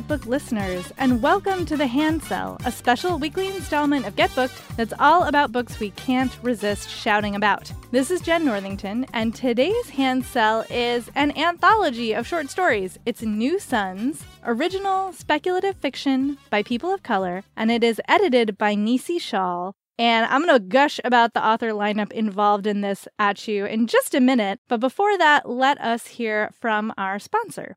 Get Booked listeners, and welcome to The Hand Sell, a special weekly installment of Get Booked that's all about books we can't resist shouting about. This is Jenn Northington, and today's Hand Sell is an anthology of short stories. It's New Suns, original speculative fiction by people of color, and it is edited by Nisi Shawl. And I'm going to gush about the author lineup involved in this at you in just a minute. But before that, let us hear from our sponsor.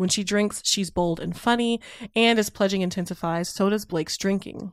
When she drinks, she's bold and funny, and as pledging intensifies, so does Blake's drinking.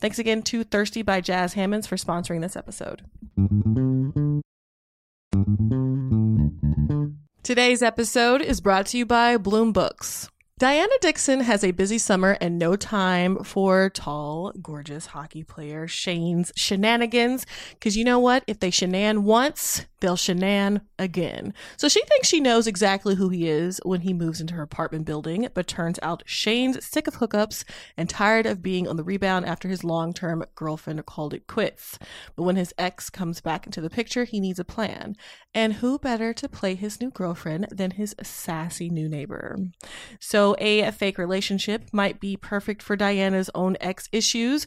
Thanks again to Thirsty by Jas Hammonds for sponsoring this episode. Today's episode is brought to you by Bloom Books. Diana Dixon has a busy summer and no time for tall, gorgeous hockey player Shane's shenanigans. Because you know what? If they shenan once, they'll shenan again. So she thinks she knows exactly who he is when he moves into her apartment building, but turns out Shane's sick of hookups and tired of being on the rebound after his long term girlfriend called it quits. But when his ex comes back into the picture, he needs a plan. And who better to play his new girlfriend than his sassy new neighbor? So a fake relationship might be perfect for Diana's own ex issues,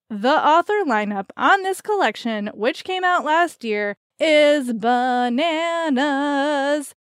The author lineup on this collection, which came out last year, is bananas.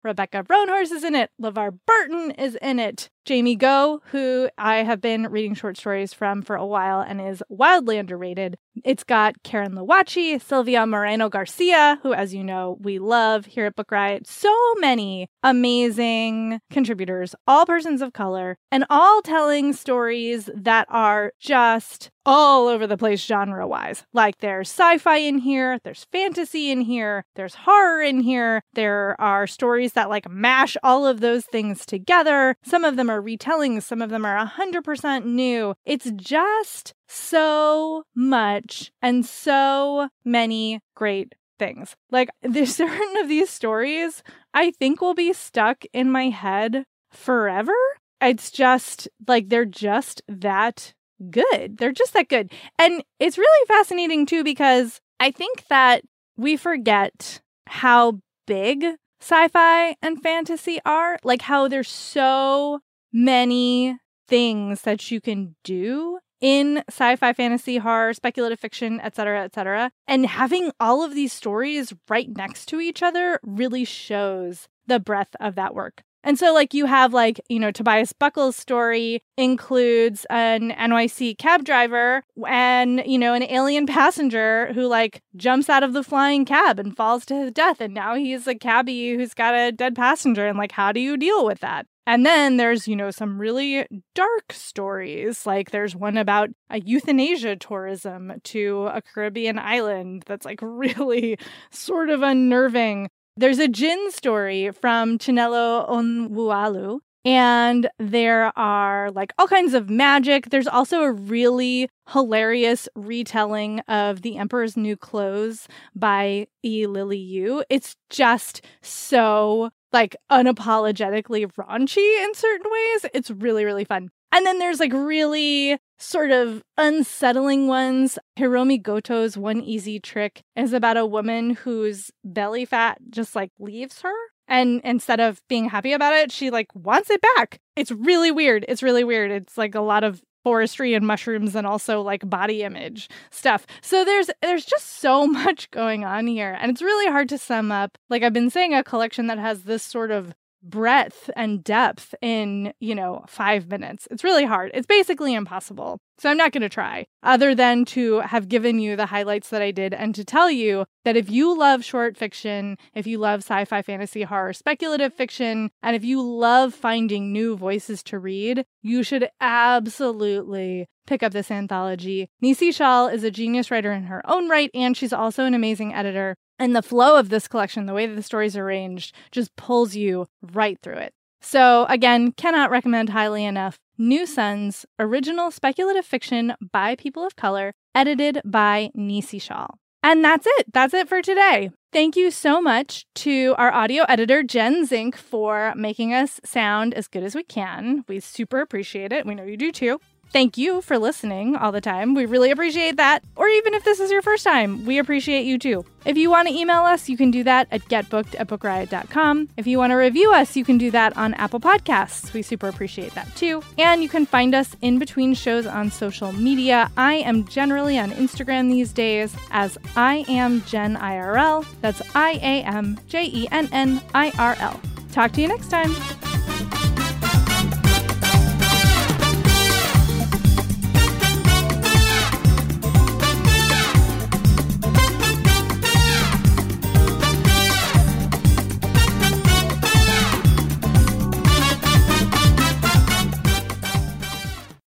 Rebecca Roanhorse is in it. LeVar Burton is in it. Jaymee Goh, who I have been reading short stories from for a while and is wildly underrated. It's got Karin Lowachee, Silvia Moreno Garcia, who, as you know, we love here at Book Riot. So many amazing contributors, all persons of color, and all telling stories that are just all over the place genre wise. Like there's sci fi in here, there's fantasy in here, there's horror in here, there are stories that like mash all of those things together. Some of them are retellings, some of them are 100% new. It's just so much and so many great things. Like there's certain of these stories I think will be stuck in my head forever. It's just like they're just that good. They're just that good. And it's really fascinating too because I think that we forget how big sci-fi and fantasy are, like how there's so many things that you can do in sci-fi fantasy horror speculative fiction etc etc and having all of these stories right next to each other really shows the breadth of that work And so, like, you have, like, you know, Tobias Buckell's story includes an NYC cab driver and, you know, an alien passenger who, like, jumps out of the flying cab and falls to his death. And now he's a cabbie who's got a dead passenger. And, like, how do you deal with that? And then there's, you know, some really dark stories. Like there's one about a euthanasia tourism to a Caribbean island that's like really sort of unnerving. There's a jinn story from Chinelo Onwualu. And there are like all kinds of magic. There's also a really hilarious retelling of The Emperor's New Clothes by E. Lily Yu. It's just so like unapologetically raunchy in certain ways. It's really, really fun. And then there's like really sort of unsettling ones. Hiromi Goto's One Easy Trick is about a woman whose belly fat just like leaves her. And instead of being happy about it, she like wants it back. It's really weird. It's really weird. It's like a lot of forestry and mushrooms and also like body image stuff. So there's there's just so much going on here and it's really hard to sum up. Like I've been saying a collection that has this sort of breadth and depth in, you know, five minutes. It's really hard. It's basically impossible. So I'm not going to try, other than to have given you the highlights that I did and to tell you that if you love short fiction, if you love sci fi, fantasy, horror, speculative fiction, and if you love finding new voices to read, you should absolutely pick up this anthology. Nisi Shawl is a genius writer in her own right, and she's also an amazing editor. And the flow of this collection, the way that the stories are arranged, just pulls you right through it. So, again, cannot recommend highly enough New Suns, original speculative fiction by people of color, edited by Nisi Shawl. And that's it. That's it for today. Thank you so much to our audio editor, Jen Zink, for making us sound as good as we can. We super appreciate it. We know you do too. Thank you for listening all the time. We really appreciate that. Or even if this is your first time, we appreciate you too. If you want to email us, you can do that at getbooked at bookriot.com. If you want to review us, you can do that on Apple Podcasts. We super appreciate that too. And you can find us in between shows on social media. I am generally on Instagram these days as I am Jen IRL. That's I A M J E N N I R L. Talk to you next time.